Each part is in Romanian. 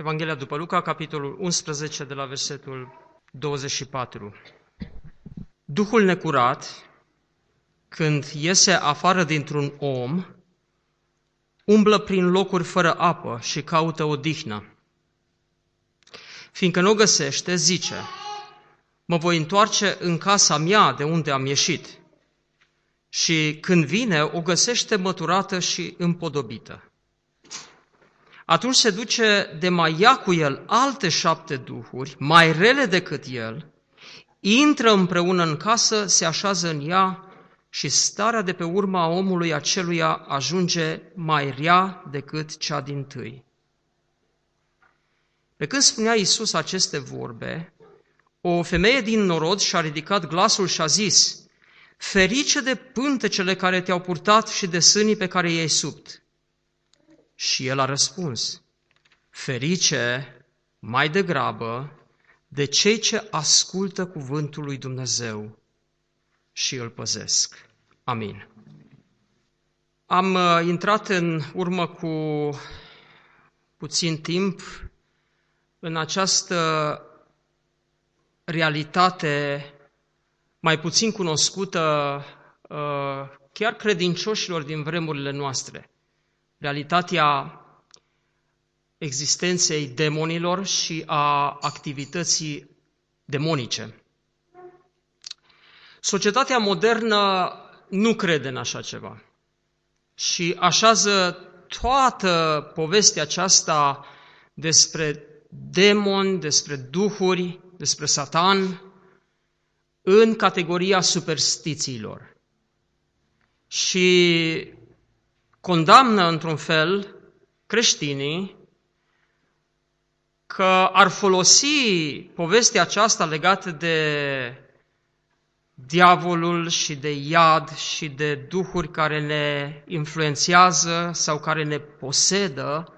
Evanghelia după Luca, capitolul 11, de la versetul 24. Duhul necurat, când iese afară dintr-un om, umblă prin locuri fără apă și caută o dihnă. Fiindcă nu o găsește, zice, mă voi întoarce în casa mea de unde am ieșit. Și când vine, o găsește măturată și împodobită. Atunci se duce de mai ia cu el alte șapte duhuri, mai rele decât el, intră împreună în casă, se așează în ea și starea de pe urma omului aceluia ajunge mai rea decât cea din tâi. Pe când spunea Iisus aceste vorbe, o femeie din norod și-a ridicat glasul și a zis, Ferice de pântecele care te-au purtat și de sânii pe care i-ai subt. Și el a răspuns, Ferice mai degrabă de cei ce ascultă cuvântul lui Dumnezeu și îl păzesc. Amin. Am uh, intrat în urmă cu puțin timp în această realitate mai puțin cunoscută uh, chiar credincioșilor din vremurile noastre. Realitatea existenței demonilor și a activității demonice. Societatea modernă nu crede în așa ceva și așează toată povestea aceasta despre demoni, despre duhuri, despre Satan, în categoria superstițiilor. Și condamnă, într-un fel, creștinii că ar folosi povestea aceasta legată de diavolul și de iad și de duhuri care ne influențează sau care ne posedă,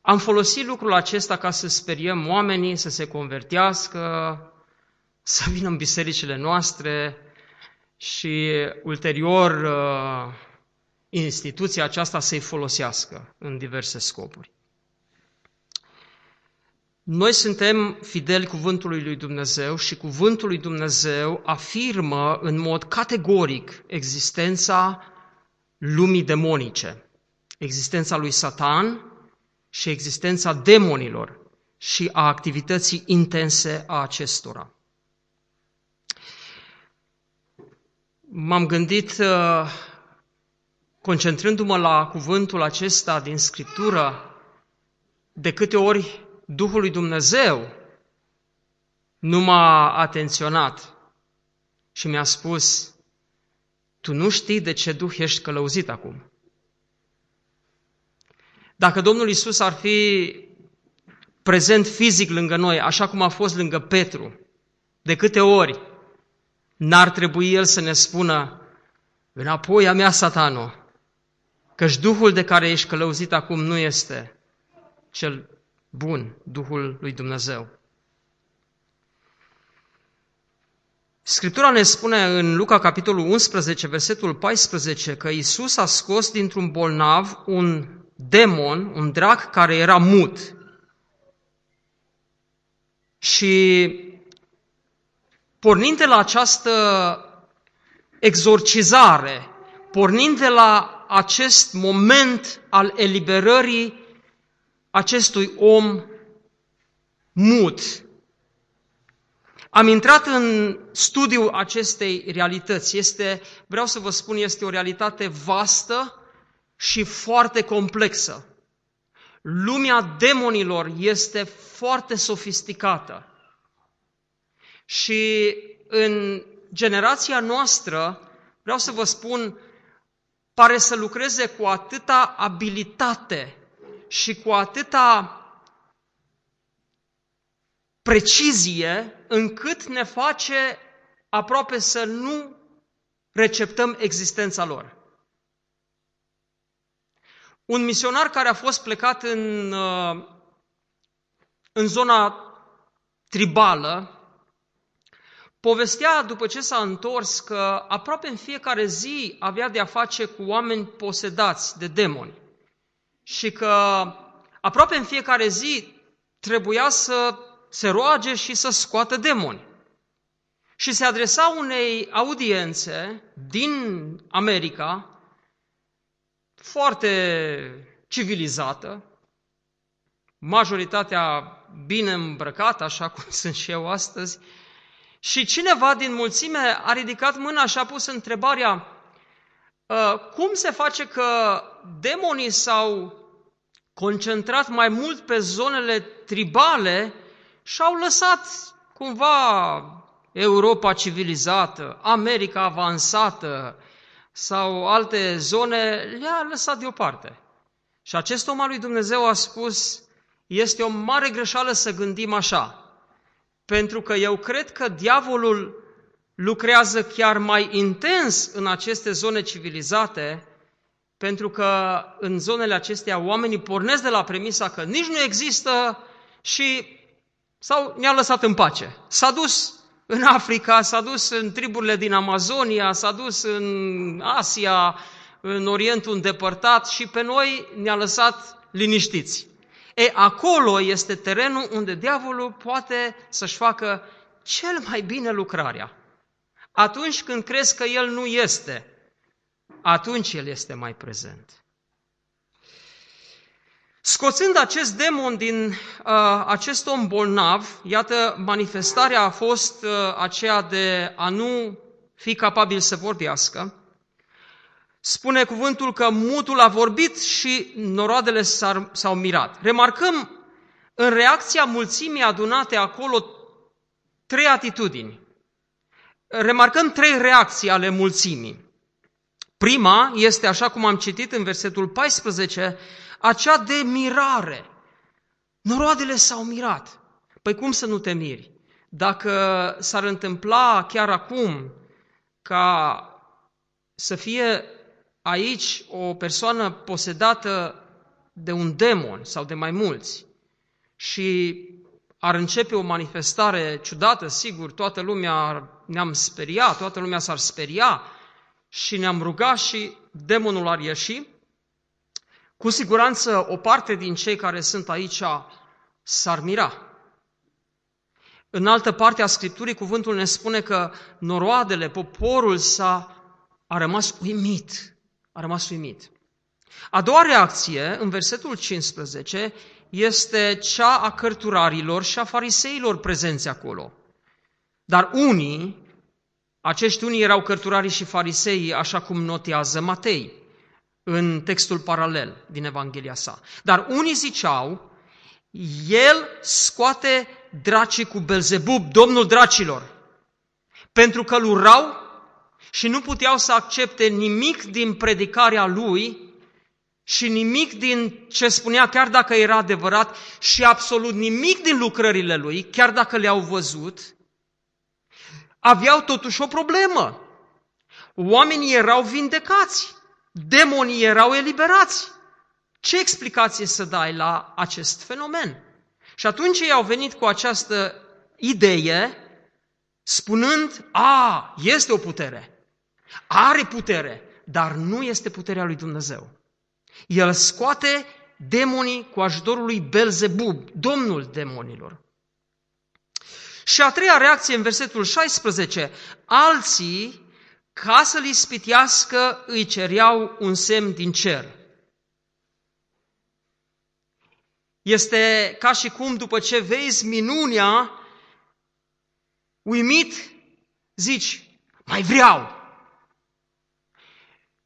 am folosit lucrul acesta ca să speriem oamenii să se convertească, să vină în bisericile noastre și ulterior uh, instituția aceasta să-i folosească în diverse scopuri. Noi suntem fideli cuvântului lui Dumnezeu și cuvântul lui Dumnezeu afirmă în mod categoric existența lumii demonice, existența lui Satan și existența demonilor și a activității intense a acestora. M-am gândit, uh, concentrându-mă la cuvântul acesta din Scriptură, de câte ori Duhul lui Dumnezeu nu m-a atenționat și mi-a spus, tu nu știi de ce Duh ești călăuzit acum. Dacă Domnul Isus ar fi prezent fizic lângă noi, așa cum a fost lângă Petru, de câte ori n-ar trebui El să ne spună, înapoi a mea, satanul, căci Duhul de care ești călăuzit acum nu este cel bun, Duhul lui Dumnezeu. Scriptura ne spune în Luca capitolul 11, versetul 14, că Isus a scos dintr-un bolnav un demon, un drac care era mut. Și pornind de la această exorcizare, pornind de la acest moment al eliberării acestui om mut. Am intrat în studiul acestei realități. Este, vreau să vă spun, este o realitate vastă și foarte complexă. Lumea demonilor este foarte sofisticată. Și în generația noastră, vreau să vă spun, pare să lucreze cu atâta abilitate și cu atâta precizie încât ne face aproape să nu receptăm existența lor. Un misionar care a fost plecat în, uh, în zona tribală, povestea după ce s-a întors că aproape în fiecare zi avea de a face cu oameni posedați de demoni și că aproape în fiecare zi trebuia să se roage și să scoată demoni. Și se adresa unei audiențe din America, foarte civilizată, majoritatea bine îmbrăcată, așa cum sunt și eu astăzi, și cineva din mulțime a ridicat mâna și a pus întrebarea ă, cum se face că demonii s-au concentrat mai mult pe zonele tribale și au lăsat cumva Europa civilizată, America avansată sau alte zone, le-a lăsat deoparte. Și acest om al lui Dumnezeu a spus, este o mare greșeală să gândim așa, pentru că eu cred că diavolul lucrează chiar mai intens în aceste zone civilizate, pentru că în zonele acestea oamenii pornesc de la premisa că nici nu există și sau ne-a lăsat în pace. S-a dus în Africa, s-a dus în triburile din Amazonia, s-a dus în Asia, în Orientul îndepărtat și pe noi ne-a lăsat liniștiți. E, acolo este terenul unde diavolul poate să-și facă cel mai bine lucrarea. Atunci când crezi că el nu este, atunci el este mai prezent. Scoțând acest demon din uh, acest om bolnav, iată, manifestarea a fost uh, aceea de a nu fi capabil să vorbească. Spune cuvântul că mutul a vorbit și noroadele s-au mirat. Remarcăm în reacția mulțimii adunate acolo trei atitudini. Remarcăm trei reacții ale mulțimii. Prima este, așa cum am citit în versetul 14, acea de mirare. Noroadele s-au mirat. Păi cum să nu te miri? Dacă s-ar întâmpla chiar acum ca să fie aici o persoană posedată de un demon sau de mai mulți și ar începe o manifestare ciudată, sigur, toată lumea ne-am speriat, toată lumea s-ar speria și ne-am rugat și demonul ar ieși, cu siguranță o parte din cei care sunt aici s-ar mira. În altă parte a Scripturii, cuvântul ne spune că noroadele, poporul s-a a rămas uimit. A rămas uimit. A doua reacție, în versetul 15, este cea a cărturarilor și a fariseilor prezenți acolo. Dar unii, acești unii erau cărturarii și farisei, așa cum notează Matei în textul paralel din Evanghelia sa. Dar unii ziceau, el scoate dracii cu Belzebub, domnul dracilor, pentru că îl urau și nu puteau să accepte nimic din predicarea lui și nimic din ce spunea, chiar dacă era adevărat, și absolut nimic din lucrările lui, chiar dacă le-au văzut, aveau totuși o problemă. Oamenii erau vindecați. Demonii erau eliberați. Ce explicație să dai la acest fenomen? Și atunci ei au venit cu această idee, spunând, a, este o putere, are putere, dar nu este puterea lui Dumnezeu. El scoate demonii cu ajutorul lui Belzebub, domnul demonilor. Și a treia reacție în versetul 16, alții ca să-l ispitească, îi cereau un semn din cer. Este ca și cum după ce vezi minunea, uimit, zici, mai vreau.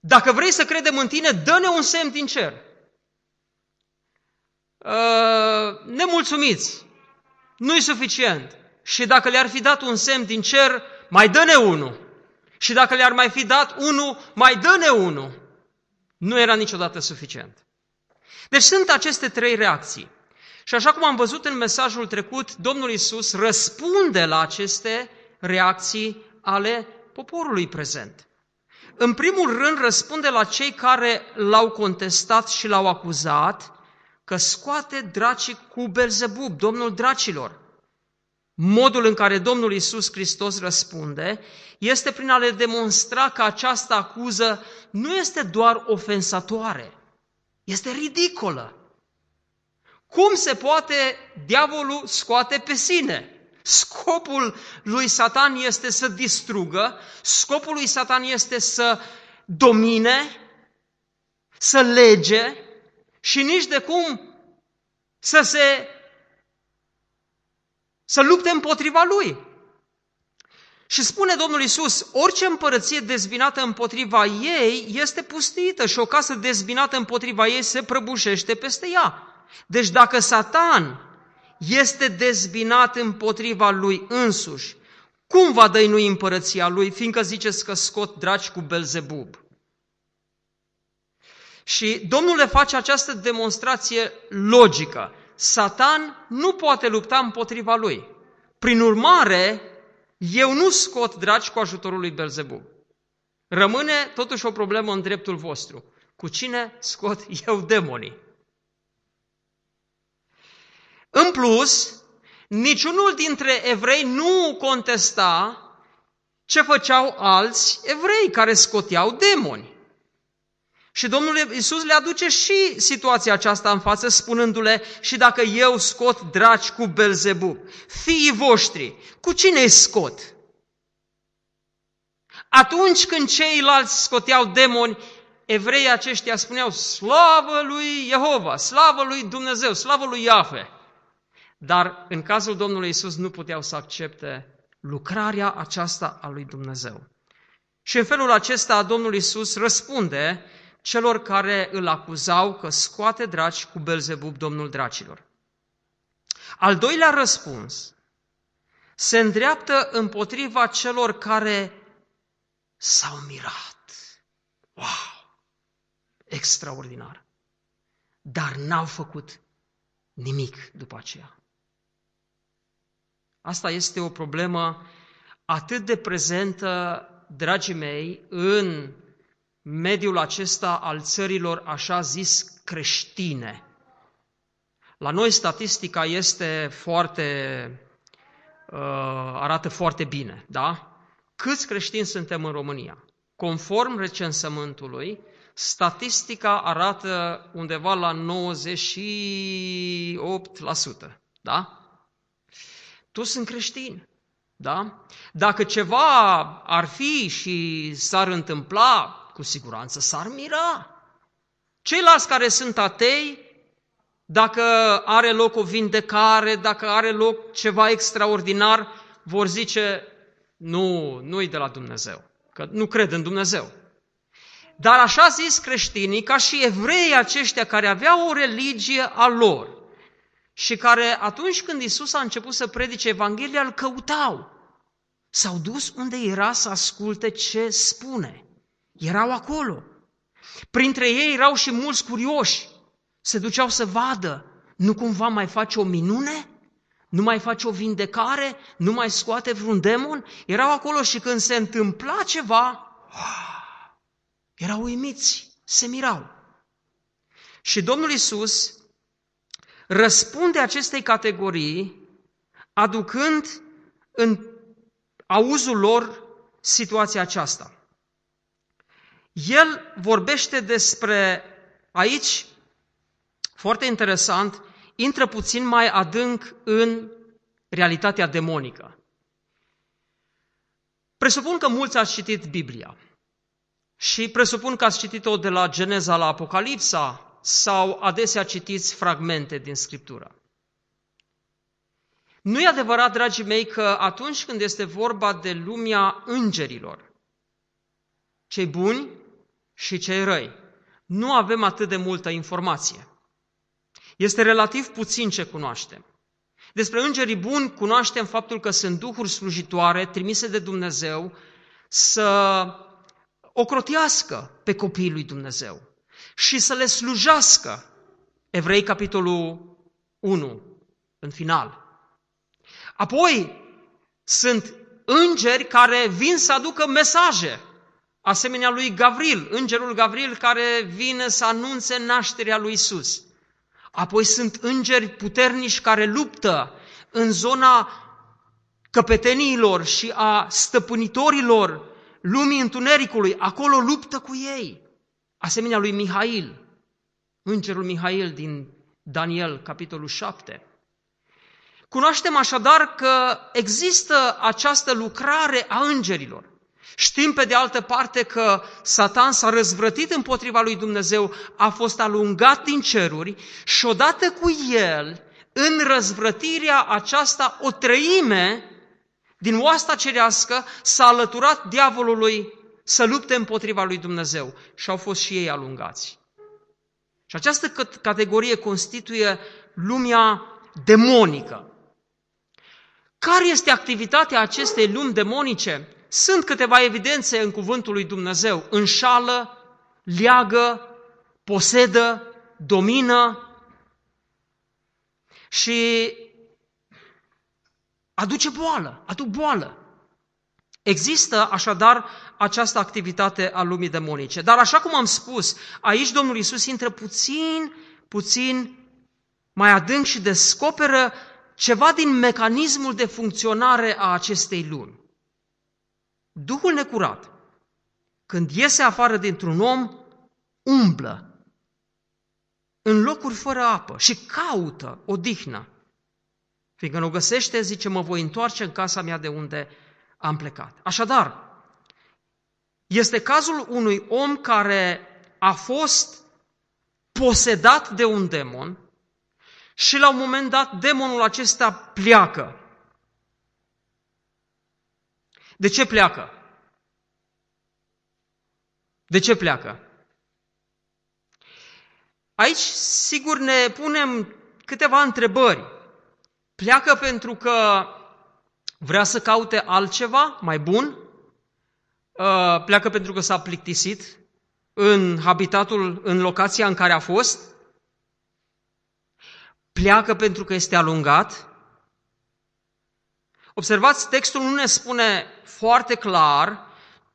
Dacă vrei să credem în tine, dă-ne un semn din cer. Uh, nemulțumiți, nu-i suficient. Și dacă le-ar fi dat un semn din cer, mai dă-ne unul. Și dacă le-ar mai fi dat unul, mai dă-ne unul. Nu era niciodată suficient. Deci sunt aceste trei reacții. Și așa cum am văzut în mesajul trecut, Domnul Isus răspunde la aceste reacții ale poporului prezent. În primul rând răspunde la cei care l-au contestat și l-au acuzat că scoate dracii cu Belzebub, domnul dracilor. Modul în care Domnul Isus Hristos răspunde este prin a le demonstra că această acuză nu este doar ofensatoare, este ridicolă. Cum se poate diavolul scoate pe sine? Scopul lui Satan este să distrugă, scopul lui Satan este să domine, să lege și nici de cum să se să lupte împotriva lui. Și spune Domnul Isus, orice împărăție dezbinată împotriva ei este pustită și o casă dezbinată împotriva ei se prăbușește peste ea. Deci dacă Satan este dezbinat împotriva lui însuși, cum va dăinui împărăția lui, fiindcă ziceți că scot dragi cu Belzebub? Și Domnul le face această demonstrație logică. Satan nu poate lupta împotriva lui. Prin urmare, eu nu scot dragi cu ajutorul lui Belzebub. Rămâne totuși o problemă în dreptul vostru. Cu cine scot eu demonii? În plus, niciunul dintre evrei nu contesta ce făceau alți evrei care scoteau demoni. Și Domnul Iisus le aduce și situația aceasta în față, spunându-le, și dacă eu scot dragi cu Belzebub, fiii voștri, cu cine îi scot? Atunci când ceilalți scoteau demoni, evreii aceștia spuneau, slavă lui Jehova, slavă lui Dumnezeu, slavă lui Iahve. Dar în cazul Domnului Isus nu puteau să accepte lucrarea aceasta a lui Dumnezeu. Și în felul acesta Domnul Isus răspunde celor care îl acuzau că scoate draci cu Belzebub, domnul dracilor. Al doilea răspuns se îndreaptă împotriva celor care s-au mirat. Wow! Extraordinar! Dar n-au făcut nimic după aceea. Asta este o problemă atât de prezentă, dragii mei, în mediul acesta al țărilor așa zis creștine. La noi statistica este foarte, uh, arată foarte bine, da? Câți creștini suntem în România? Conform recensământului, statistica arată undeva la 98%, da? Toți sunt creștini. Da? Dacă ceva ar fi și s-ar întâmpla, cu siguranță s-ar mira. Ceilalți care sunt atei, dacă are loc o vindecare, dacă are loc ceva extraordinar, vor zice, nu, nu-i de la Dumnezeu, că nu cred în Dumnezeu. Dar așa zis creștinii, ca și evreii aceștia care aveau o religie a lor și care atunci când Isus a început să predice Evanghelia, îl căutau. S-au dus unde era să asculte ce spune. Erau acolo. Printre ei erau și mulți curioși. Se duceau să vadă. Nu cumva mai face o minune? Nu mai face o vindecare? Nu mai scoate vreun demon? Erau acolo și când se întâmpla ceva, erau uimiți, se mirau. Și Domnul Isus răspunde acestei categorii aducând în auzul lor situația aceasta. El vorbește despre, aici, foarte interesant, intră puțin mai adânc în realitatea demonică. Presupun că mulți ați citit Biblia și presupun că ați citit-o de la Geneza la Apocalipsa sau adesea citiți fragmente din Scriptură. Nu e adevărat, dragii mei, că atunci când este vorba de lumea îngerilor, cei buni și cei răi. Nu avem atât de multă informație. Este relativ puțin ce cunoaștem. Despre îngerii buni cunoaștem faptul că sunt duhuri slujitoare trimise de Dumnezeu să ocrotească pe copiii lui Dumnezeu și să le slujească. Evrei, capitolul 1 în final. Apoi sunt îngeri care vin să aducă mesaje, asemenea lui Gavril, îngerul Gavril care vine să anunțe nașterea lui Isus. Apoi sunt îngeri puternici care luptă în zona căpeteniilor și a stăpânitorilor lumii întunericului. Acolo luptă cu ei, asemenea lui Mihail, îngerul Mihail din Daniel, capitolul 7. Cunoaștem așadar că există această lucrare a îngerilor. Știm pe de altă parte că Satan s-a răzvrătit împotriva lui Dumnezeu, a fost alungat din ceruri și odată cu el, în răzvrătirea aceasta, o treime din oasta cerească s-a alăturat diavolului să lupte împotriva lui Dumnezeu și au fost și ei alungați. Și această categorie constituie lumea demonică. Care este activitatea acestei lumi demonice? Sunt câteva evidențe în cuvântul lui Dumnezeu. Înșală, leagă, posedă, domină și aduce boală, aduc boală. Există așadar această activitate a lumii demonice. Dar așa cum am spus, aici Domnul Isus intră puțin, puțin mai adânc și descoperă ceva din mecanismul de funcționare a acestei lumi. Duhul necurat, când iese afară dintr-un om, umblă în locuri fără apă și caută odihnă. Fiindcă nu găsește, zice, mă voi întoarce în casa mea de unde am plecat. Așadar, este cazul unui om care a fost posedat de un demon și la un moment dat demonul acesta pleacă. De ce pleacă? De ce pleacă? Aici, sigur, ne punem câteva întrebări. Pleacă pentru că vrea să caute altceva mai bun? Uh, pleacă pentru că s-a plictisit în habitatul, în locația în care a fost? pleacă pentru că este alungat. Observați, textul nu ne spune foarte clar,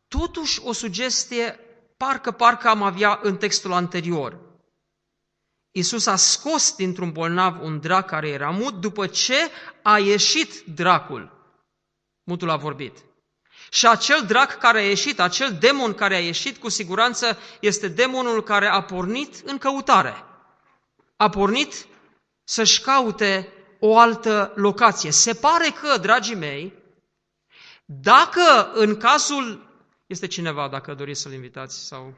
totuși o sugestie parcă, parcă am avea în textul anterior. Iisus a scos dintr-un bolnav un drac care era mut după ce a ieșit dracul. Mutul a vorbit. Și acel drac care a ieșit, acel demon care a ieșit, cu siguranță este demonul care a pornit în căutare. A pornit să-și caute o altă locație. Se pare că, dragii mei, dacă în cazul... Este cineva, dacă doriți să-l invitați, sau...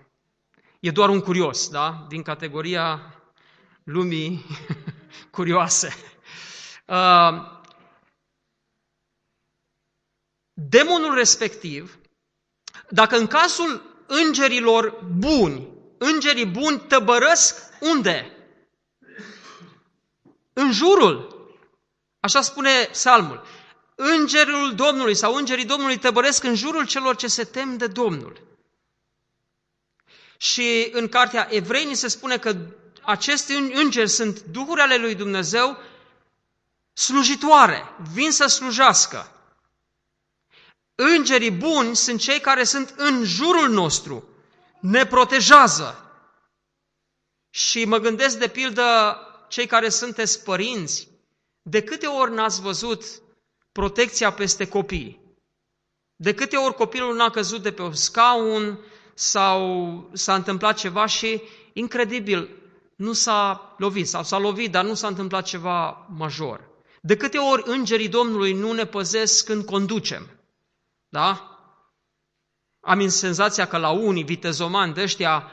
E doar un curios, da? Din categoria lumii curioase. Uh, demonul respectiv, dacă în cazul îngerilor buni, îngerii buni tăbărăsc unde? în jurul. Așa spune psalmul. Îngerul Domnului sau îngerii Domnului tăbăresc în jurul celor ce se tem de Domnul. Și în cartea Evrei se spune că aceste îngeri sunt duhuri ale lui Dumnezeu slujitoare, vin să slujească. Îngerii buni sunt cei care sunt în jurul nostru, ne protejează. Și mă gândesc de pildă cei care sunteți părinți, de câte ori n-ați văzut protecția peste copii? De câte ori copilul n-a căzut de pe un scaun sau s-a întâmplat ceva și, incredibil, nu s-a lovit sau s-a lovit, dar nu s-a întâmplat ceva major. De câte ori îngerii Domnului nu ne păzesc când conducem? Da? Am senzația că la unii vitezomani de ăștia,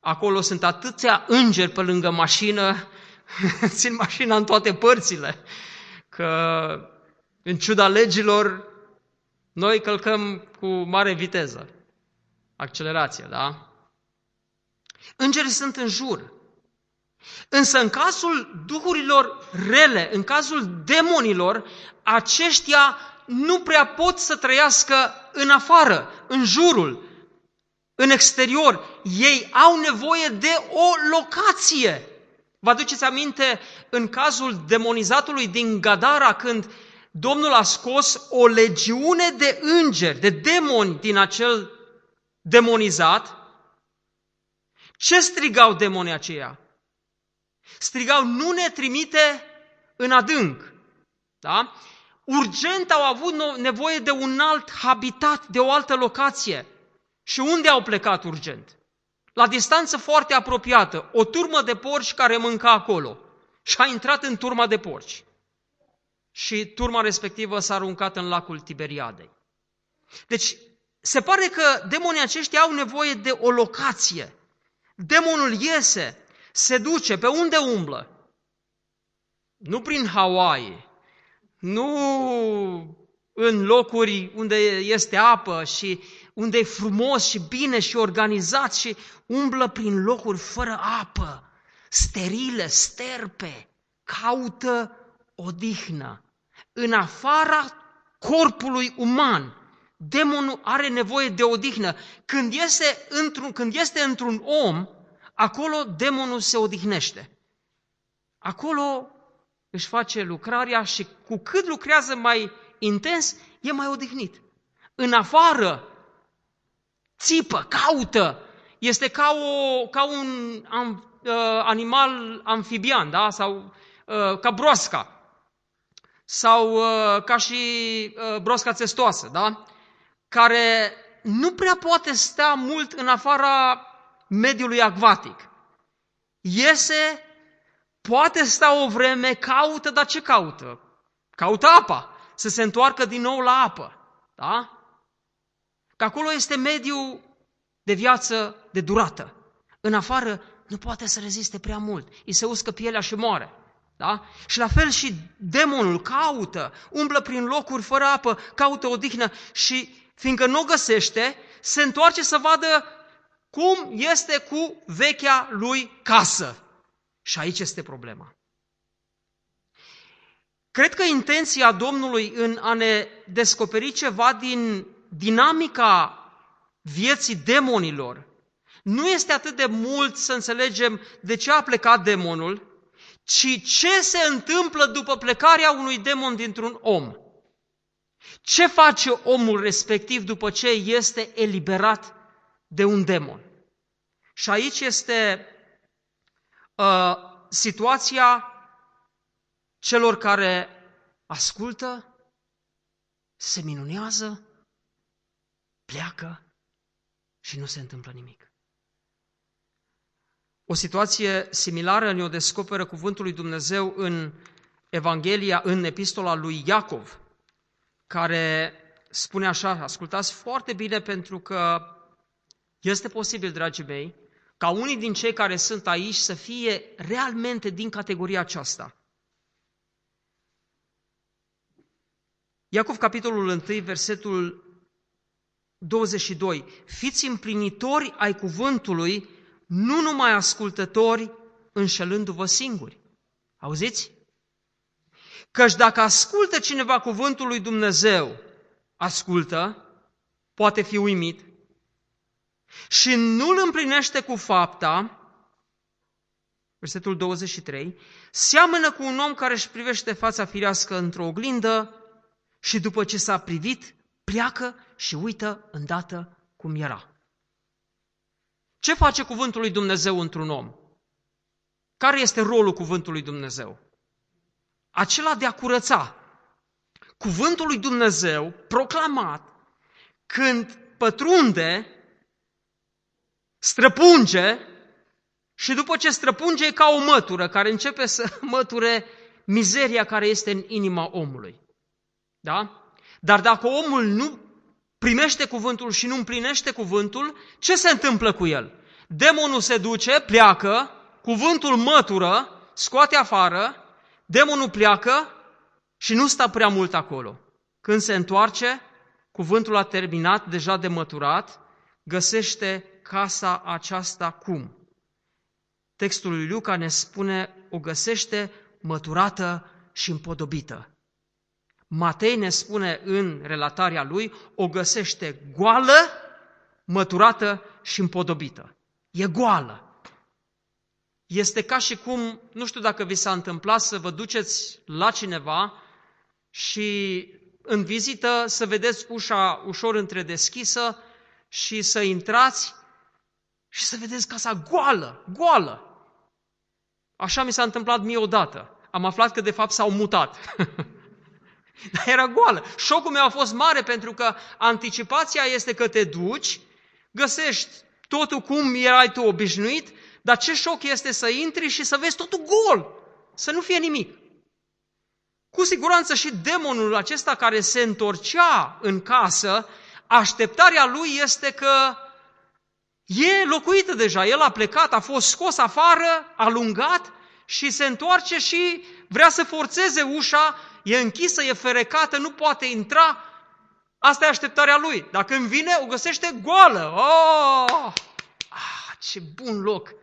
acolo sunt atâția îngeri pe lângă mașină țin mașina în toate părțile, că în ciuda legilor, noi călcăm cu mare viteză. Accelerație, da? Îngerii sunt în jur. Însă în cazul duhurilor rele, în cazul demonilor, aceștia nu prea pot să trăiască în afară, în jurul, în exterior. Ei au nevoie de o locație Vă aduceți aminte în cazul demonizatului din Gadara, când Domnul a scos o legiune de îngeri, de demoni din acel demonizat? Ce strigau demonii aceia? Strigau, nu ne trimite în adânc. Da? Urgent au avut nevoie de un alt habitat, de o altă locație. Și unde au plecat urgent? La distanță foarte apropiată, o turmă de porci care mânca acolo. Și a intrat în turma de porci. Și turma respectivă s-a aruncat în lacul Tiberiadei. Deci, se pare că demonii aceștia au nevoie de o locație. Demonul iese, se duce, pe unde umblă? Nu prin Hawaii, nu în locuri unde este apă și unde e frumos și bine și organizat și umblă prin locuri fără apă, sterile, sterpe, caută odihnă. În afara corpului uman, demonul are nevoie de odihnă. Când este într-un, când este într-un om, acolo demonul se odihnește. Acolo își face lucrarea și cu cât lucrează mai intens, e mai odihnit. În afară, țipă, caută, este ca, o, ca un am, uh, animal amfibian, da? sau uh, ca broasca, sau uh, ca și uh, broasca testoasă, da? care nu prea poate sta mult în afara mediului acvatic. Iese, poate sta o vreme, caută, dar ce caută? Caută apa, să se întoarcă din nou la apă. Da? Că acolo este mediul de viață de durată. În afară nu poate să reziste prea mult. Îi se uscă pielea și moare. Da? Și la fel și demonul caută, umblă prin locuri fără apă, caută odihnă și fiindcă nu o găsește, se întoarce să vadă cum este cu vechea lui casă. Și aici este problema. Cred că intenția Domnului în a ne descoperi ceva din dinamica vieții demonilor nu este atât de mult să înțelegem de ce a plecat demonul, ci ce se întâmplă după plecarea unui demon dintr-un om. Ce face omul respectiv după ce este eliberat de un demon? Și aici este uh, situația celor care ascultă, se minunează, pleacă și nu se întâmplă nimic. O situație similară ne-o descoperă cuvântul lui Dumnezeu în Evanghelia, în epistola lui Iacov, care spune așa, ascultați foarte bine pentru că este posibil, dragii mei, ca unii din cei care sunt aici să fie realmente din categoria aceasta. Iacov, capitolul 1, versetul 22. Fiți împlinitori ai cuvântului, nu numai ascultători, înșelându-vă singuri. Auziți? Căci dacă ascultă cineva cuvântul lui Dumnezeu, ascultă, poate fi uimit, și nu îl împlinește cu fapta, versetul 23, seamănă cu un om care își privește fața firească într-o oglindă și după ce s-a privit, pleacă și uită îndată cum era. Ce face cuvântul lui Dumnezeu într-un om? Care este rolul cuvântului Dumnezeu? Acela de a curăța. Cuvântul lui Dumnezeu proclamat când pătrunde, străpunge și după ce străpunge e ca o mătură care începe să măture mizeria care este în inima omului. Da? Dar dacă omul nu primește cuvântul și nu împlinește cuvântul, ce se întâmplă cu el? Demonul se duce, pleacă, cuvântul mătură, scoate afară, demonul pleacă și nu stă prea mult acolo. Când se întoarce, cuvântul a terminat, deja de măturat, găsește casa aceasta cum? Textul lui Luca ne spune, o găsește măturată și împodobită. Matei ne spune în relatarea lui, o găsește goală, măturată și împodobită. E goală. Este ca și cum, nu știu dacă vi s-a întâmplat să vă duceți la cineva și în vizită să vedeți ușa ușor întredeschisă și să intrați și să vedeți casa goală, goală. Așa mi s-a întâmplat mie odată. Am aflat că de fapt s-au mutat. Dar era goală. Șocul meu a fost mare pentru că anticipația este că te duci, găsești totul cum erai tu obișnuit, dar ce șoc este să intri și să vezi totul gol, să nu fie nimic. Cu siguranță și demonul acesta care se întorcea în casă, așteptarea lui este că e locuită deja, el a plecat, a fost scos afară, alungat și se întoarce și vrea să forțeze ușa, e închisă, e ferecată, nu poate intra. Asta e așteptarea lui. Dacă îmi vine, o găsește goală. Oh! Ah, ce bun loc!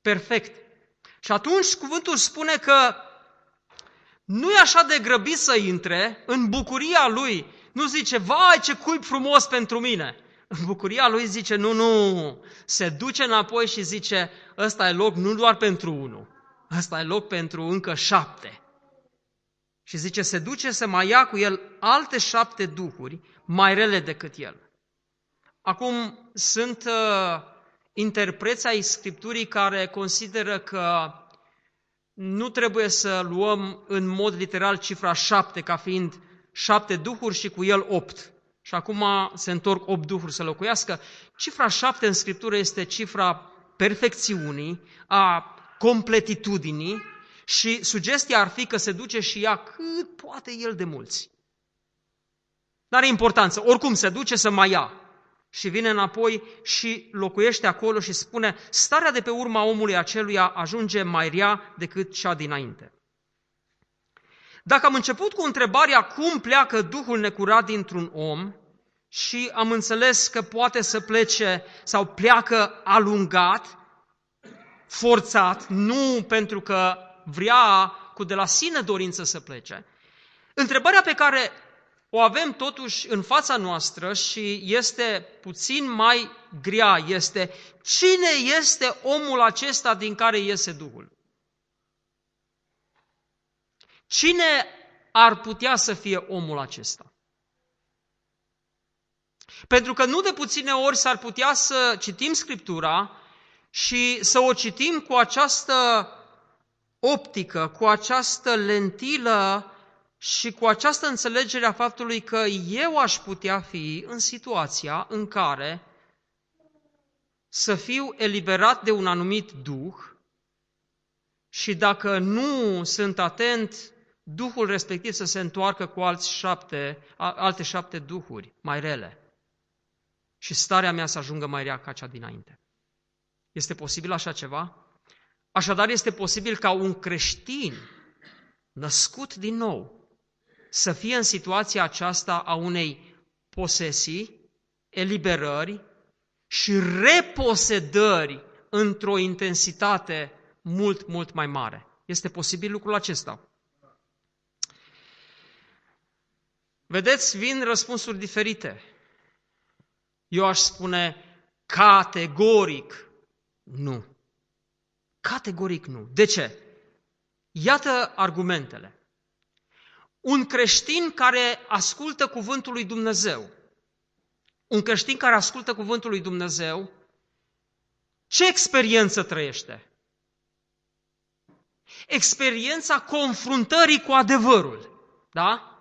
Perfect. Și atunci cuvântul spune că nu e așa de grăbit să intre în bucuria lui. Nu zice, vai ce cuib frumos pentru mine. În bucuria lui zice, nu, nu, se duce înapoi și zice, ăsta e loc nu doar pentru unul, ăsta e loc pentru încă șapte. Și zice, se duce să mai ia cu el alte șapte duhuri mai rele decât el. Acum sunt uh, interpreți ai Scripturii care consideră că nu trebuie să luăm în mod literal cifra șapte ca fiind șapte duhuri și cu el opt. Și acum se întorc opt duhuri să locuiască. Cifra șapte în Scriptură este cifra perfecțiunii, a completitudinii și sugestia ar fi că se duce și ia cât poate el de mulți. Dar are importanță. Oricum se duce să mai ia și vine înapoi și locuiește acolo și spune, starea de pe urma omului aceluia ajunge mai rea decât cea dinainte. Dacă am început cu întrebarea cum pleacă Duhul necurat dintr-un om și am înțeles că poate să plece sau pleacă alungat, forțat, nu pentru că vrea cu de la sine dorință să plece, întrebarea pe care o avem totuși în fața noastră și este puțin mai grea, este cine este omul acesta din care iese Duhul? Cine ar putea să fie omul acesta? Pentru că nu de puține ori s-ar putea să citim Scriptura și să o citim cu această optică, cu această lentilă și cu această înțelegere a faptului că eu aș putea fi în situația în care să fiu eliberat de un anumit duh și dacă nu sunt atent, duhul respectiv să se întoarcă cu alți șapte, alte șapte duhuri mai rele și starea mea să ajungă mai rea ca cea dinainte. Este posibil așa ceva? Așadar, este posibil ca un creștin născut din nou să fie în situația aceasta a unei posesii, eliberări și reposedări într-o intensitate mult, mult mai mare. Este posibil lucrul acesta. Vedeți, vin răspunsuri diferite. Eu aș spune categoric nu. Categoric nu. De ce? Iată argumentele. Un creștin care ascultă cuvântul lui Dumnezeu, un creștin care ascultă cuvântul lui Dumnezeu, ce experiență trăiește? Experiența confruntării cu adevărul. Da?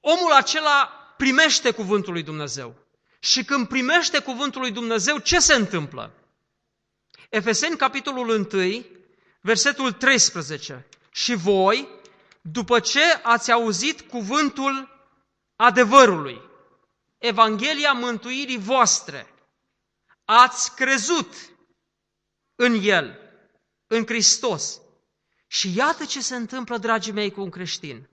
Omul acela primește cuvântul lui Dumnezeu. Și când primește cuvântul lui Dumnezeu, ce se întâmplă? Efeseni, capitolul 1, versetul 13. Și voi, după ce ați auzit cuvântul adevărului, Evanghelia mântuirii voastre, ați crezut în El, în Hristos. Și iată ce se întâmplă, dragii mei, cu un creștin.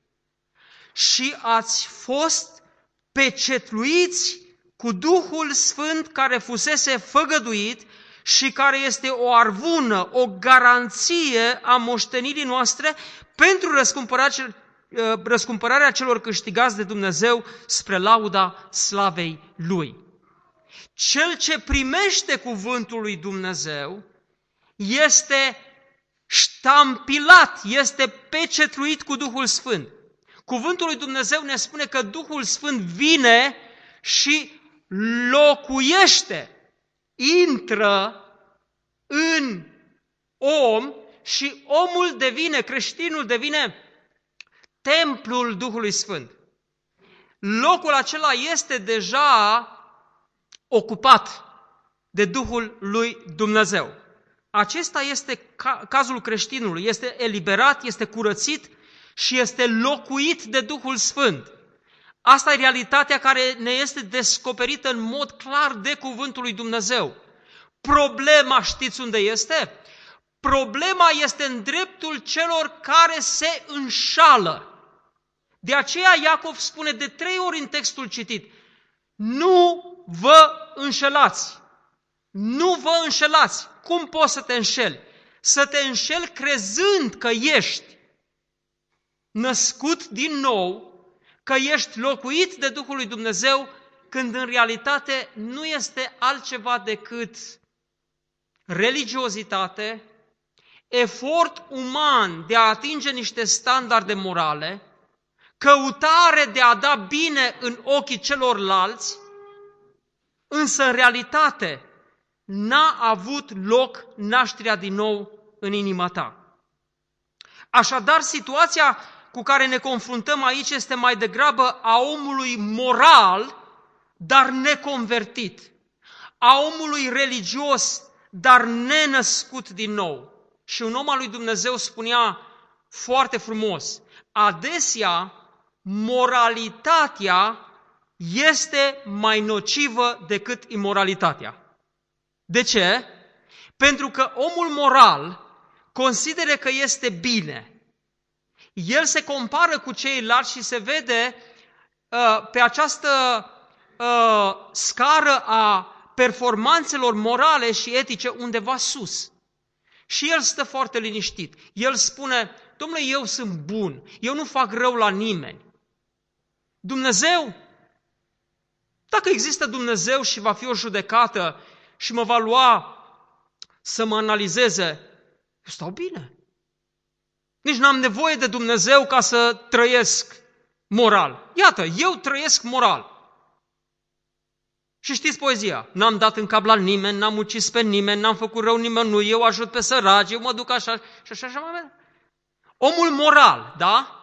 Și ați fost pecetluiți cu Duhul Sfânt care fusese făgăduit și care este o arvună, o garanție a moștenirii noastre pentru răscumpărarea, ă, răscumpărarea celor câștigați de Dumnezeu spre lauda slavei Lui. Cel ce primește cuvântul lui Dumnezeu este ștampilat, este pecetruit cu Duhul Sfânt. Cuvântul lui Dumnezeu ne spune că Duhul Sfânt vine și locuiește, intră în om și omul devine, creștinul devine templul Duhului Sfânt. Locul acela este deja ocupat de Duhul lui Dumnezeu. Acesta este cazul creștinului, este eliberat, este curățit și este locuit de Duhul Sfânt. Asta e realitatea care ne este descoperită în mod clar de Cuvântul lui Dumnezeu. Problema știți unde este? Problema este în dreptul celor care se înșală. De aceea Iacov spune de trei ori în textul citit, nu vă înșelați. Nu vă înșelați. Cum poți să te înșeli? Să te înșeli crezând că ești născut din nou, că ești locuit de Duhul lui Dumnezeu, când în realitate nu este altceva decât religiozitate, efort uman de a atinge niște standarde morale, căutare de a da bine în ochii celorlalți, însă în realitate n-a avut loc nașterea din nou în inima ta. Așadar, situația cu care ne confruntăm aici este mai degrabă a omului moral, dar neconvertit, a omului religios, dar nenăscut din nou. Și un om al lui Dumnezeu spunea foarte frumos, adesea moralitatea este mai nocivă decât imoralitatea. De ce? Pentru că omul moral consideră că este bine. El se compară cu ceilalți și se vede uh, pe această uh, scară a performanțelor morale și etice undeva sus. Și el stă foarte liniștit. El spune, domnule, eu sunt bun, eu nu fac rău la nimeni. Dumnezeu, dacă există Dumnezeu și va fi o judecată și mă va lua să mă analizeze, eu stau bine. Nici n-am nevoie de Dumnezeu ca să trăiesc moral. Iată, eu trăiesc moral. Și știți poezia, n-am dat în cap la nimeni, n-am ucis pe nimeni, n-am făcut rău nimănui, eu ajut pe săraci, eu mă duc așa și așa, așa mai Omul moral, da?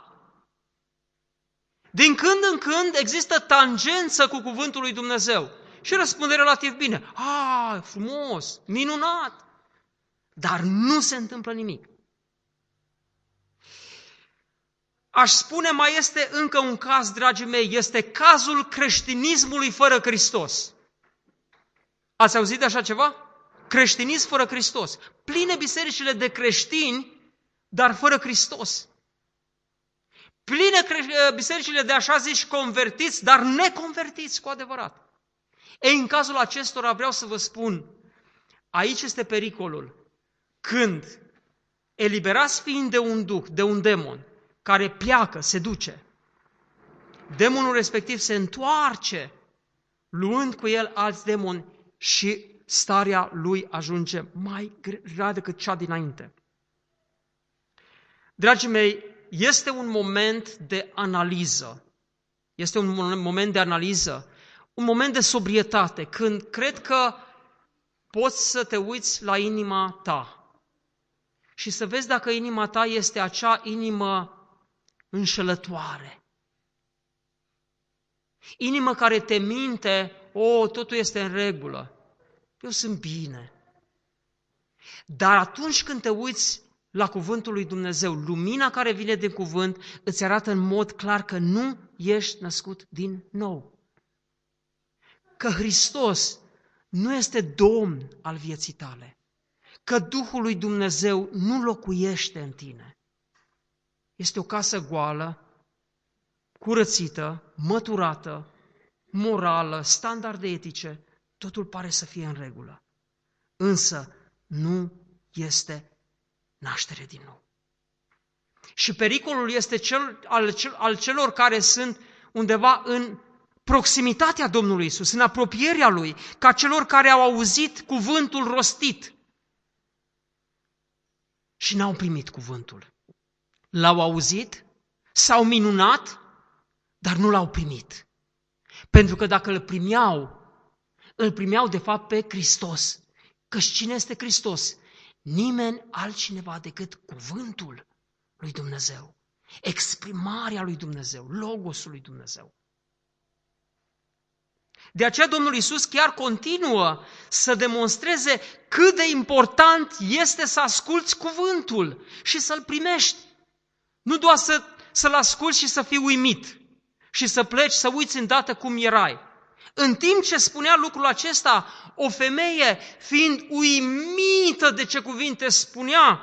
Din când în când există tangență cu cuvântul lui Dumnezeu. Și răspunde relativ bine. Ah, frumos, minunat. Dar nu se întâmplă nimic. Aș spune, mai este încă un caz, dragii mei, este cazul creștinismului fără Hristos. Ați auzit de așa ceva? Creștinism fără Hristos. Pline bisericile de creștini, dar fără Hristos. Pline bisericile de așa zici convertiți, dar neconvertiți cu adevărat. Ei, în cazul acestora vreau să vă spun, aici este pericolul. Când eliberați fiind de un duh, de un demon, care pleacă, se duce, demonul respectiv se întoarce, luând cu el alți demoni și starea lui ajunge mai grea decât cea dinainte. Dragii mei, este un moment de analiză. Este un moment de analiză un moment de sobrietate, când cred că poți să te uiți la inima ta și să vezi dacă inima ta este acea inimă înșelătoare. Inimă care te minte, o, totul este în regulă, eu sunt bine. Dar atunci când te uiți la cuvântul lui Dumnezeu, lumina care vine din cuvânt îți arată în mod clar că nu ești născut din nou că Hristos nu este Domn al vieții tale, că Duhul lui Dumnezeu nu locuiește în tine. Este o casă goală, curățită, măturată, morală, standarde etice, totul pare să fie în regulă. Însă nu este naștere din nou. Și pericolul este cel al, cel, al celor care sunt undeva în proximitatea Domnului Isus, în apropierea Lui, ca celor care au auzit cuvântul rostit. și n-au primit cuvântul. L-au auzit, s-au minunat, dar nu l-au primit. Pentru că dacă îl primeau, îl primeau de fapt pe Hristos. Căci cine este Hristos? Nimeni altcineva decât cuvântul lui Dumnezeu. Exprimarea lui Dumnezeu, logosul lui Dumnezeu. De aceea Domnul Isus chiar continuă să demonstreze cât de important este să asculți cuvântul și să-l primești. Nu doar să, să-l asculți și să fii uimit și să pleci, să uiți îndată cum erai. În timp ce spunea lucrul acesta, o femeie, fiind uimită de ce cuvinte spunea,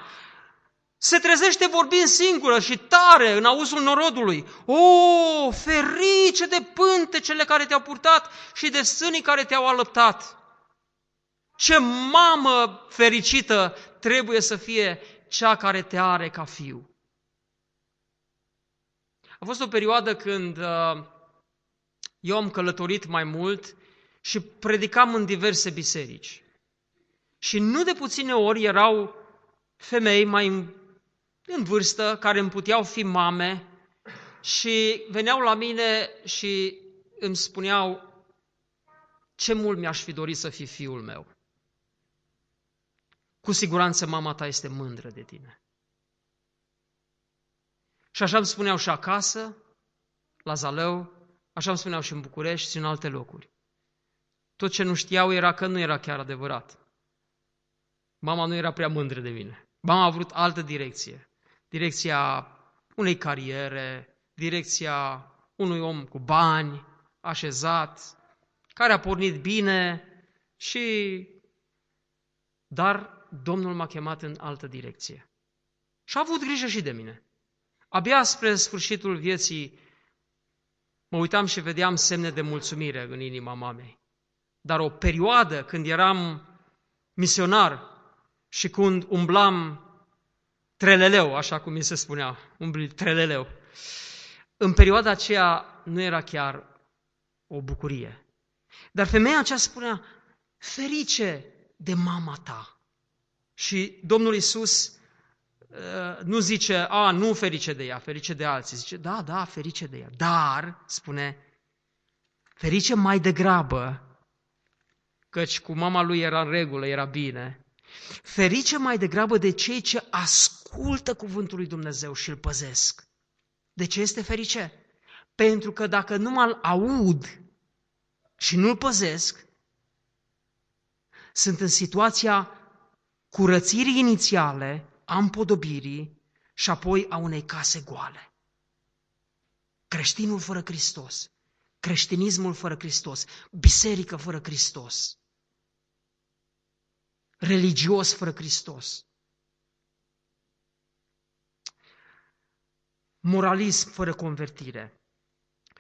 se trezește vorbind singură și tare în auzul norodului. O, ferice de pântecele care te-au purtat și de sânii care te-au alăptat! Ce mamă fericită trebuie să fie cea care te are ca fiu! A fost o perioadă când uh, eu am călătorit mai mult și predicam în diverse biserici. Și nu de puține ori erau femei mai în vârstă, care îmi puteau fi mame și veneau la mine și îmi spuneau ce mult mi-aș fi dorit să fii fiul meu. Cu siguranță mama ta este mândră de tine. Și așa îmi spuneau și acasă, la Zalău, așa îmi spuneau și în București și în alte locuri. Tot ce nu știau era că nu era chiar adevărat. Mama nu era prea mândră de mine. Mama a vrut altă direcție direcția unei cariere, direcția unui om cu bani, așezat, care a pornit bine și... Dar Domnul m-a chemat în altă direcție. Și a avut grijă și de mine. Abia spre sfârșitul vieții mă uitam și vedeam semne de mulțumire în inima mamei. Dar o perioadă când eram misionar și când umblam treleleu, așa cum mi se spunea, umbli treleleu. În perioada aceea nu era chiar o bucurie. Dar femeia aceea spunea, ferice de mama ta. Și Domnul Isus uh, nu zice, a, nu ferice de ea, ferice de alții. Zice, da, da, ferice de ea. Dar, spune, ferice mai degrabă, căci cu mama lui era în regulă, era bine, Ferice mai degrabă de cei ce ascultă cuvântul lui Dumnezeu și îl păzesc. De ce este ferice? Pentru că dacă nu mă aud și nu-l păzesc, sunt în situația curățirii inițiale, a împodobirii și apoi a unei case goale. Creștinul fără Hristos, creștinismul fără Hristos, biserică fără Hristos, religios fără Hristos. Moralism fără convertire.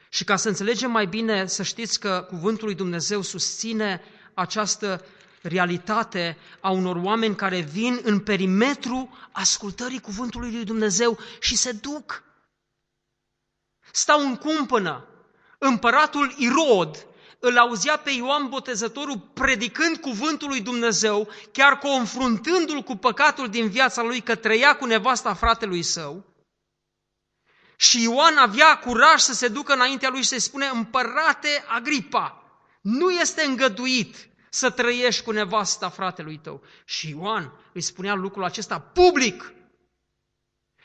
Și ca să înțelegem mai bine, să știți că Cuvântul lui Dumnezeu susține această realitate a unor oameni care vin în perimetru ascultării Cuvântului lui Dumnezeu și se duc. Stau în cumpănă. Împăratul Irod îl auzea pe Ioan Botezătorul predicând cuvântul lui Dumnezeu, chiar confruntându-l cu păcatul din viața lui că trăia cu nevasta fratelui său. Și Ioan avea curaj să se ducă înaintea lui și să-i spune, împărate Agripa, nu este îngăduit să trăiești cu nevasta fratelui tău. Și Ioan îi spunea lucrul acesta public.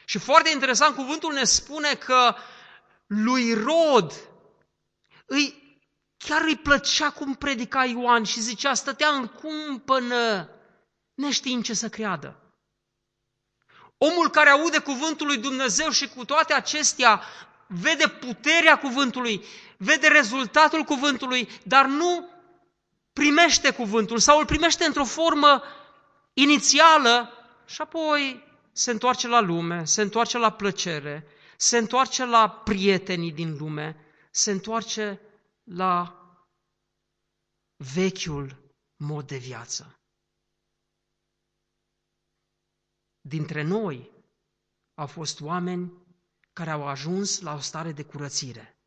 Și foarte interesant, cuvântul ne spune că lui Rod îi Chiar îi plăcea cum predica Ioan și zicea, stătea în cumpănă, neștiind ce să creadă. Omul care aude cuvântul lui Dumnezeu și cu toate acestea vede puterea cuvântului, vede rezultatul cuvântului, dar nu primește cuvântul sau îl primește într-o formă inițială și apoi se întoarce la lume, se întoarce la plăcere, se întoarce la prietenii din lume, se întoarce la vechiul mod de viață. Dintre noi au fost oameni care au ajuns la o stare de curățire.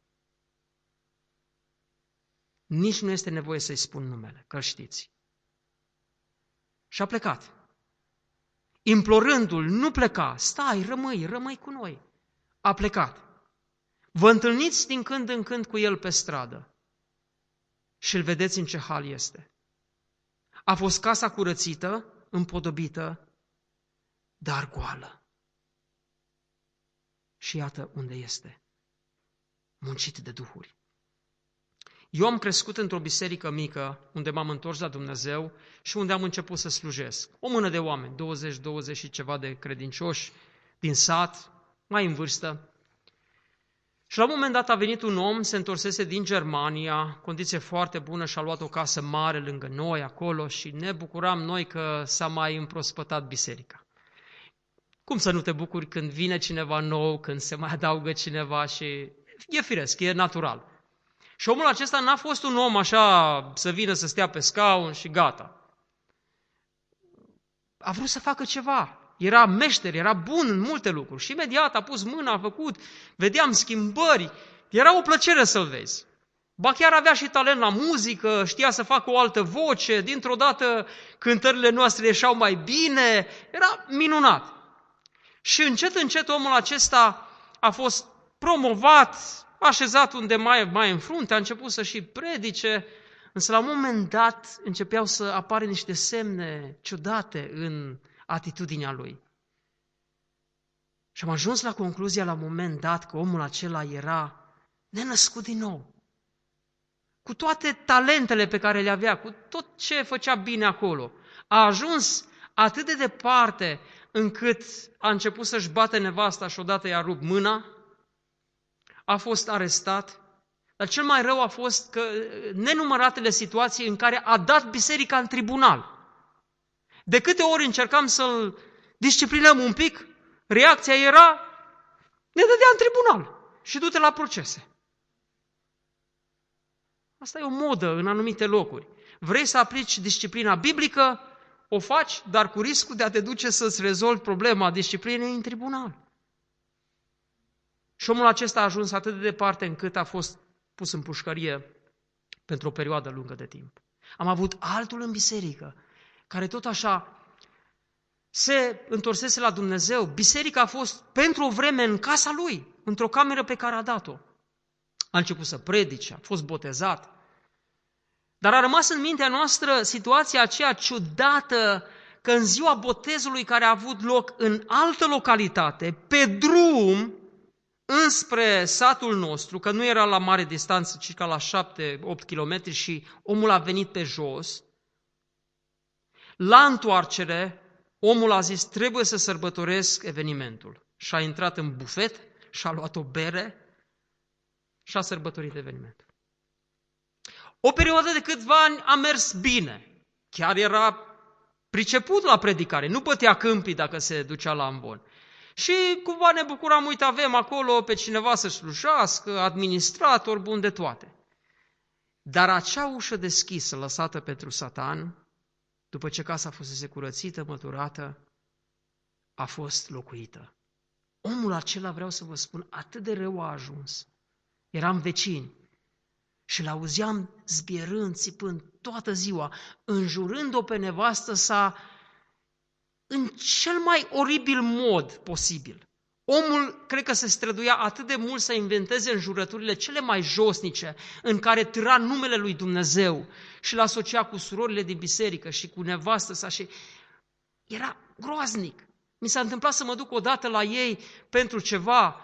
Nici nu este nevoie să-i spun numele, că știți. Și a plecat. implorându-l, nu pleca, stai, rămâi, rămâi cu noi. A plecat. Vă întâlniți din când în când cu el pe stradă și îl vedeți în ce hal este. A fost casa curățită, împodobită, dar goală. Și iată unde este. Muncit de duhuri. Eu am crescut într-o biserică mică, unde m-am întors la Dumnezeu și unde am început să slujesc. O mână de oameni, 20-20 și ceva de credincioși din sat, mai în vârstă. Și la un moment dat a venit un om, se întorsese din Germania, condiție foarte bună și a luat o casă mare lângă noi acolo și ne bucuram noi că s-a mai împrospătat biserica. Cum să nu te bucuri când vine cineva nou, când se mai adaugă cineva și e firesc, e natural. Și omul acesta n-a fost un om așa să vină să stea pe scaun și gata. A vrut să facă ceva. Era meșter, era bun în multe lucruri. Și imediat a pus mâna, a făcut, vedeam schimbări. Era o plăcere să-l vezi. Ba chiar avea și talent la muzică, știa să facă o altă voce, dintr-o dată cântările noastre ieșeau mai bine, era minunat. Și încet, încet omul acesta a fost promovat, așezat unde mai, mai în frunte, a început să și predice, însă la un moment dat începeau să apare niște semne ciudate în atitudinea lui. Și am ajuns la concluzia la un moment dat că omul acela era nenăscut din nou. Cu toate talentele pe care le avea, cu tot ce făcea bine acolo. A ajuns atât de departe încât a început să-și bate nevasta și odată i-a rupt mâna, a fost arestat, dar cel mai rău a fost că nenumăratele situații în care a dat biserica în tribunal. De câte ori încercam să-l disciplinăm un pic, reacția era, ne dădea în tribunal și du-te la procese. Asta e o modă în anumite locuri. Vrei să aplici disciplina biblică, o faci, dar cu riscul de a te duce să-ți rezolvi problema disciplinei în tribunal. Și omul acesta a ajuns atât de departe încât a fost pus în pușcărie pentru o perioadă lungă de timp. Am avut altul în biserică, care tot așa se întorsese la Dumnezeu. Biserica a fost pentru o vreme în casa lui, într-o cameră pe care a dat-o. A început să predice, a fost botezat. Dar a rămas în mintea noastră situația aceea ciudată că în ziua botezului care a avut loc în altă localitate, pe drum, înspre satul nostru, că nu era la mare distanță, ci ca la 7-8 km și omul a venit pe jos, la întoarcere, omul a zis, trebuie să sărbătoresc evenimentul. Și a intrat în bufet și a luat o bere și a sărbătorit evenimentul. O perioadă de câțiva ani a mers bine. Chiar era priceput la predicare. Nu putea câmpi dacă se ducea la ambon. Și cumva ne bucuram, uite, avem acolo pe cineva să slujească, administrator, bun de toate. Dar acea ușă deschisă, lăsată pentru satan, după ce casa fusese curățită, măturată, a fost locuită. Omul acela, vreau să vă spun, atât de rău a ajuns. Eram vecini și l-auzeam zbierând, țipând toată ziua, înjurând-o pe nevastă sa în cel mai oribil mod posibil. Omul, cred că se străduia atât de mult să inventeze înjurăturile cele mai josnice, în care târa numele lui Dumnezeu și l asocia cu surorile din biserică și cu nevastă sa și era groaznic. Mi s-a întâmplat să mă duc odată la ei pentru ceva,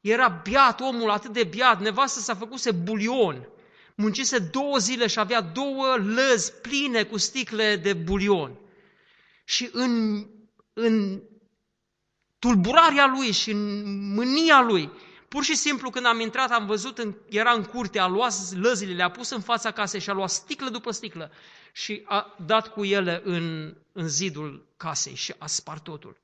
era biat omul, atât de biat, nevastă s-a făcuse bulion, muncise două zile și avea două lăzi pline cu sticle de bulion. Și în, în tulburarea lui și în mânia lui. Pur și simplu când am intrat am văzut, în, era în curte, a luat lăzile, le-a pus în fața casei și a luat sticlă după sticlă și a dat cu ele în, în zidul casei și a spart totul.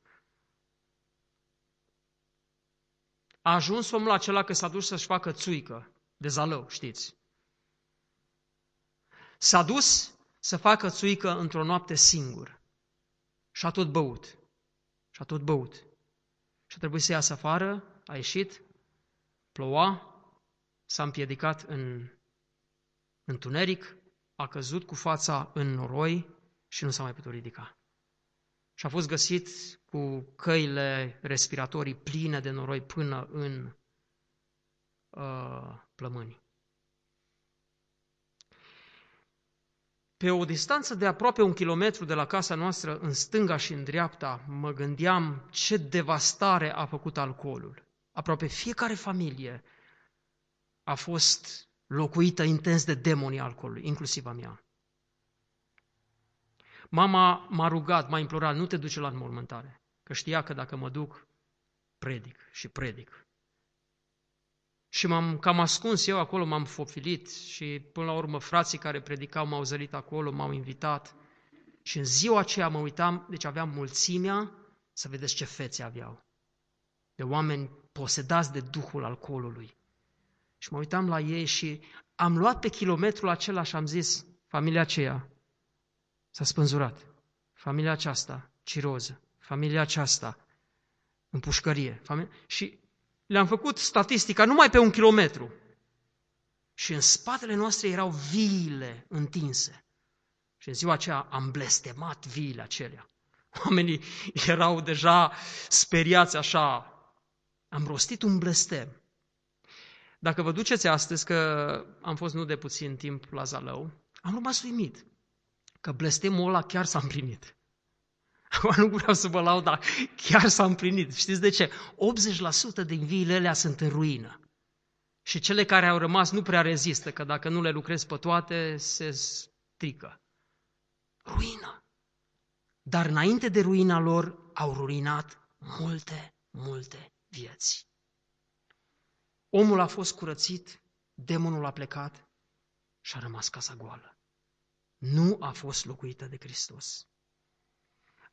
A ajuns omul acela că s-a dus să-și facă țuică de zalău, știți. S-a dus să facă țuică într-o noapte singur și a tot băut. Și a tot băut. Și a trebuit să iasă afară, a ieșit, ploua, s-a împiedicat în întuneric, a căzut cu fața în noroi și nu s-a mai putut ridica. și a fost găsit cu căile respiratorii pline de noroi până în uh, plămâni. Pe o distanță de aproape un kilometru de la casa noastră, în stânga și în dreapta, mă gândeam ce devastare a făcut alcoolul. Aproape fiecare familie a fost locuită intens de demonii alcoolului, inclusiv a mea. Mama m-a rugat, m-a implorat, nu te duce la înmormântare, că știa că dacă mă duc, predic și predic. Și m-am cam ascuns eu acolo, m-am fofilit și până la urmă frații care predicau m-au zărit acolo, m-au invitat. Și în ziua aceea mă uitam, deci aveam mulțimea, să vedeți ce fețe aveau. De oameni posedați de duhul alcoolului. Și mă uitam la ei și am luat pe kilometrul acela și am zis, familia aceea s-a spânzurat. Familia aceasta, ciroză. Familia aceasta, în pușcărie. Familia... Și le-am făcut statistica numai pe un kilometru. Și în spatele noastre erau viile întinse. Și în ziua aceea am blestemat viile acelea. Oamenii erau deja speriați așa. Am rostit un blestem. Dacă vă duceți astăzi, că am fost nu de puțin timp la Zalău, am rămas uimit că blestemul ăla chiar s-a împlinit. Acum nu vreau să vă laud, dar chiar s-a împlinit. Știți de ce? 80% din viile alea sunt în ruină. Și cele care au rămas nu prea rezistă, că dacă nu le lucrezi pe toate, se strică. Ruină. Dar înainte de ruina lor, au ruinat multe, multe vieți. Omul a fost curățit, demonul a plecat și a rămas casa goală. Nu a fost locuită de Hristos.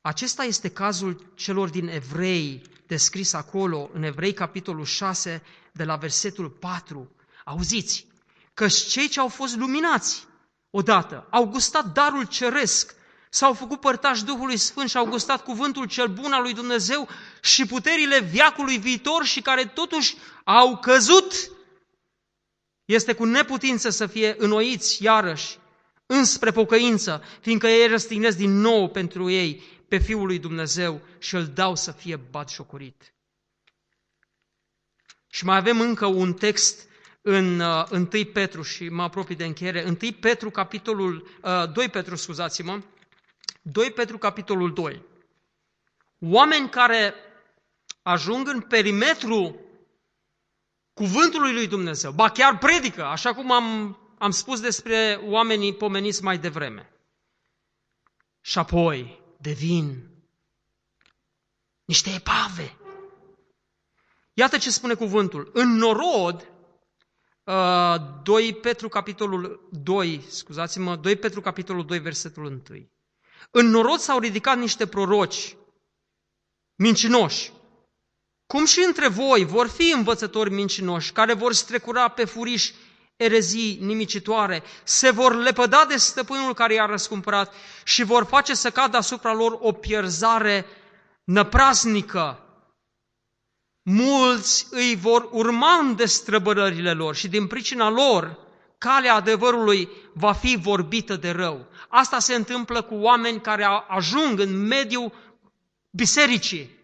Acesta este cazul celor din evrei descris acolo, în Evrei capitolul 6, de la versetul 4. Auziți, că cei ce au fost luminați odată, au gustat darul ceresc, s-au făcut părtași Duhului Sfânt și au gustat cuvântul cel bun al lui Dumnezeu și puterile viacului viitor și care totuși au căzut, este cu neputință să fie înnoiți iarăși înspre pocăință, fiindcă ei răstignesc din nou pentru ei pe Fiul lui Dumnezeu și îl dau să fie batjocorit. Și mai avem încă un text în uh, 1 Petru și mă apropii de încheiere. 1 Petru, capitolul, uh, 2 Petru, scuzați-mă, 2 Petru, capitolul 2. Oameni care ajung în perimetru cuvântului lui Dumnezeu, ba chiar predică, așa cum am, am spus despre oamenii pomeniți mai devreme. Și apoi devin niște epave. Iată ce spune cuvântul. În norod, 2 uh, Petru capitolul 2, scuzați-mă, 2 Petru capitolul 2, versetul 1. În norod s-au ridicat niște proroci mincinoși, cum și între voi vor fi învățători mincinoși, care vor strecura pe furiș erezii nimicitoare, se vor lepăda de stăpânul care i-a răscumpărat și vor face să cadă asupra lor o pierzare năprasnică. Mulți îi vor urma în destrăbărările lor și din pricina lor calea adevărului va fi vorbită de rău. Asta se întâmplă cu oameni care ajung în mediul bisericii.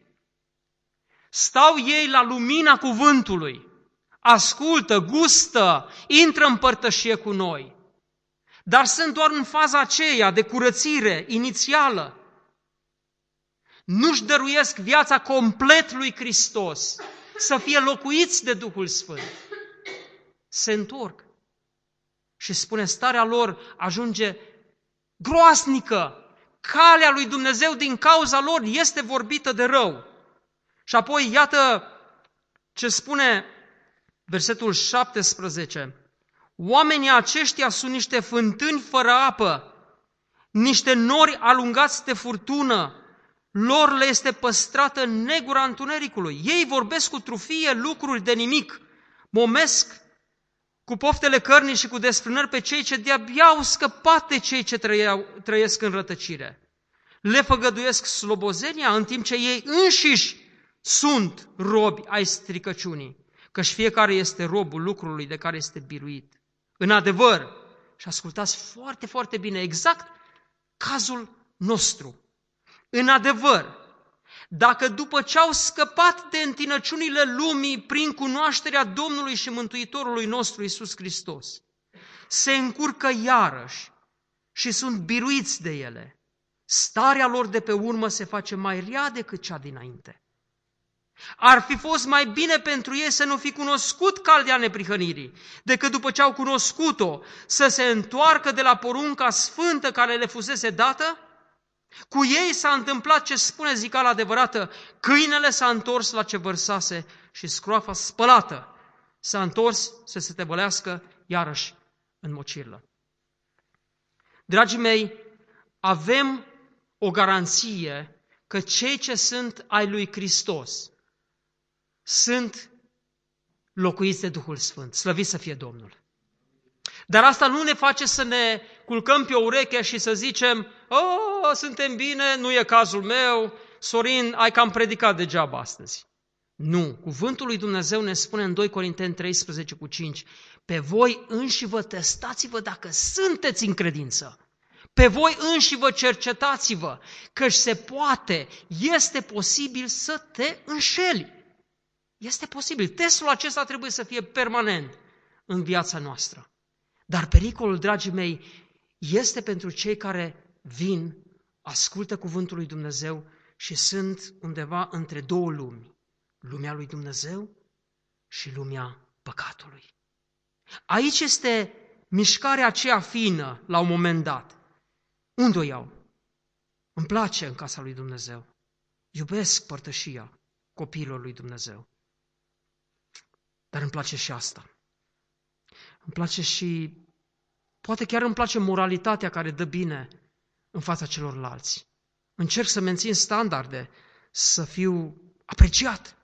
Stau ei la lumina cuvântului, ascultă, gustă, intră în părtășie cu noi. Dar sunt doar în faza aceea de curățire inițială. Nu-și dăruiesc viața complet lui Hristos, să fie locuiți de Duhul Sfânt. Se întorc și spune, starea lor ajunge groasnică. Calea lui Dumnezeu din cauza lor este vorbită de rău. Și apoi, iată ce spune versetul 17. Oamenii aceștia sunt niște fântâni fără apă, niște nori alungați de furtună, lor le este păstrată negura întunericului. Ei vorbesc cu trufie lucruri de nimic, momesc cu poftele cărnii și cu desfrânări pe cei ce de-abia au scăpat de cei ce trăiau, trăiesc în rătăcire. Le făgăduiesc slobozenia în timp ce ei înșiși sunt robi ai stricăciunii, căci fiecare este robul lucrului de care este biruit. În adevăr, și ascultați foarte, foarte bine, exact cazul nostru. în adevăr, dacă după ce au scăpat de întinăciunile lumii prin cunoașterea Domnului și Mântuitorului nostru Isus Hristos, se încurcă iarăși și sunt biruiți de ele, starea lor de pe urmă se face mai rea decât cea dinainte. Ar fi fost mai bine pentru ei să nu fi cunoscut caldea neprihănirii, decât după ce au cunoscut-o să se întoarcă de la porunca sfântă care le fusese dată? Cu ei s-a întâmplat ce spune zicala adevărată, câinele s-a întors la ce vărsase și scroafa spălată s-a întors să se tebălească iarăși în mocirlă. Dragii mei, avem o garanție că cei ce sunt ai lui Hristos sunt locuiți de Duhul Sfânt. Slăvit să fie Domnul! Dar asta nu ne face să ne culcăm pe o ureche și să zicem, oh, suntem bine, nu e cazul meu, Sorin, ai cam predicat degeaba astăzi. Nu, cuvântul lui Dumnezeu ne spune în 2 Corinteni 13 cu 5, pe voi înși vă testați-vă dacă sunteți în credință. Pe voi înși vă cercetați-vă, că se poate, este posibil să te înșeli. Este posibil. Testul acesta trebuie să fie permanent în viața noastră. Dar pericolul, dragii mei, este pentru cei care vin, ascultă cuvântul lui Dumnezeu și sunt undeva între două lumi. Lumea lui Dumnezeu și lumea păcatului. Aici este mișcarea aceea fină la un moment dat. Unde o iau? Îmi place în casa lui Dumnezeu. Iubesc părtășia copiilor lui Dumnezeu. Dar îmi place și asta. Îmi place și, poate chiar îmi place moralitatea care dă bine în fața celorlalți. Încerc să mențin standarde, să fiu apreciat.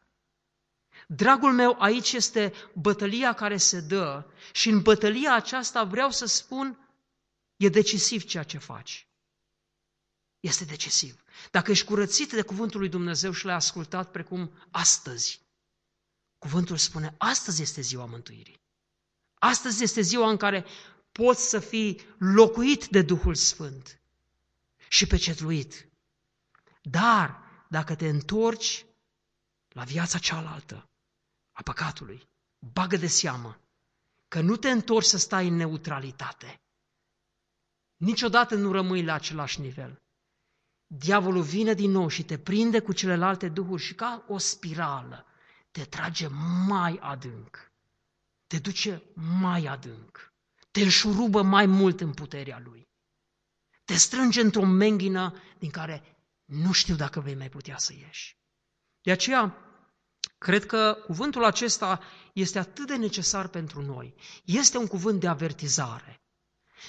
Dragul meu, aici este bătălia care se dă și în bătălia aceasta vreau să spun, e decisiv ceea ce faci. Este decisiv. Dacă ești curățit de cuvântul lui Dumnezeu și l-ai ascultat precum astăzi, cuvântul spune, astăzi este ziua mântuirii. Astăzi este ziua în care poți să fii locuit de Duhul Sfânt și pecetluit. Dar dacă te întorci la viața cealaltă a păcatului, bagă de seamă că nu te întorci să stai în neutralitate. Niciodată nu rămâi la același nivel. Diavolul vine din nou și te prinde cu celelalte duhuri și ca o spirală te trage mai adânc te duce mai adânc, te înșurubă mai mult în puterea lui, te strânge într-o menghină din care nu știu dacă vei mai putea să ieși. De aceea, cred că cuvântul acesta este atât de necesar pentru noi. Este un cuvânt de avertizare.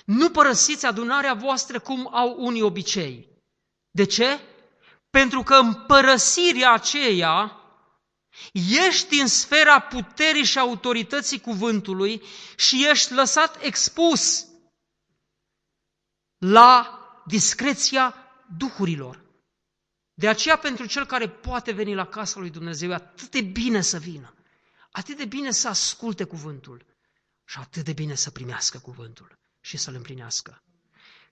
Nu părăsiți adunarea voastră cum au unii obicei. De ce? Pentru că în părăsirea aceea Ești în sfera puterii și autorității cuvântului și ești lăsat expus la discreția duhurilor. De aceea, pentru cel care poate veni la casa lui Dumnezeu, e atât de bine să vină, atât de bine să asculte cuvântul și atât de bine să primească cuvântul și să-l împlinească.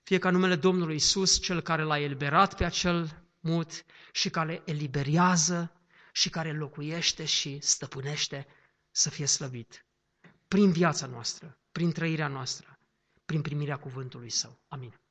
Fie ca numele Domnului Isus, cel care l-a eliberat pe acel mut și care eliberează și care locuiește și stăpânește să fie slăvit. Prin viața noastră, prin trăirea noastră, prin primirea cuvântului Său. Amin.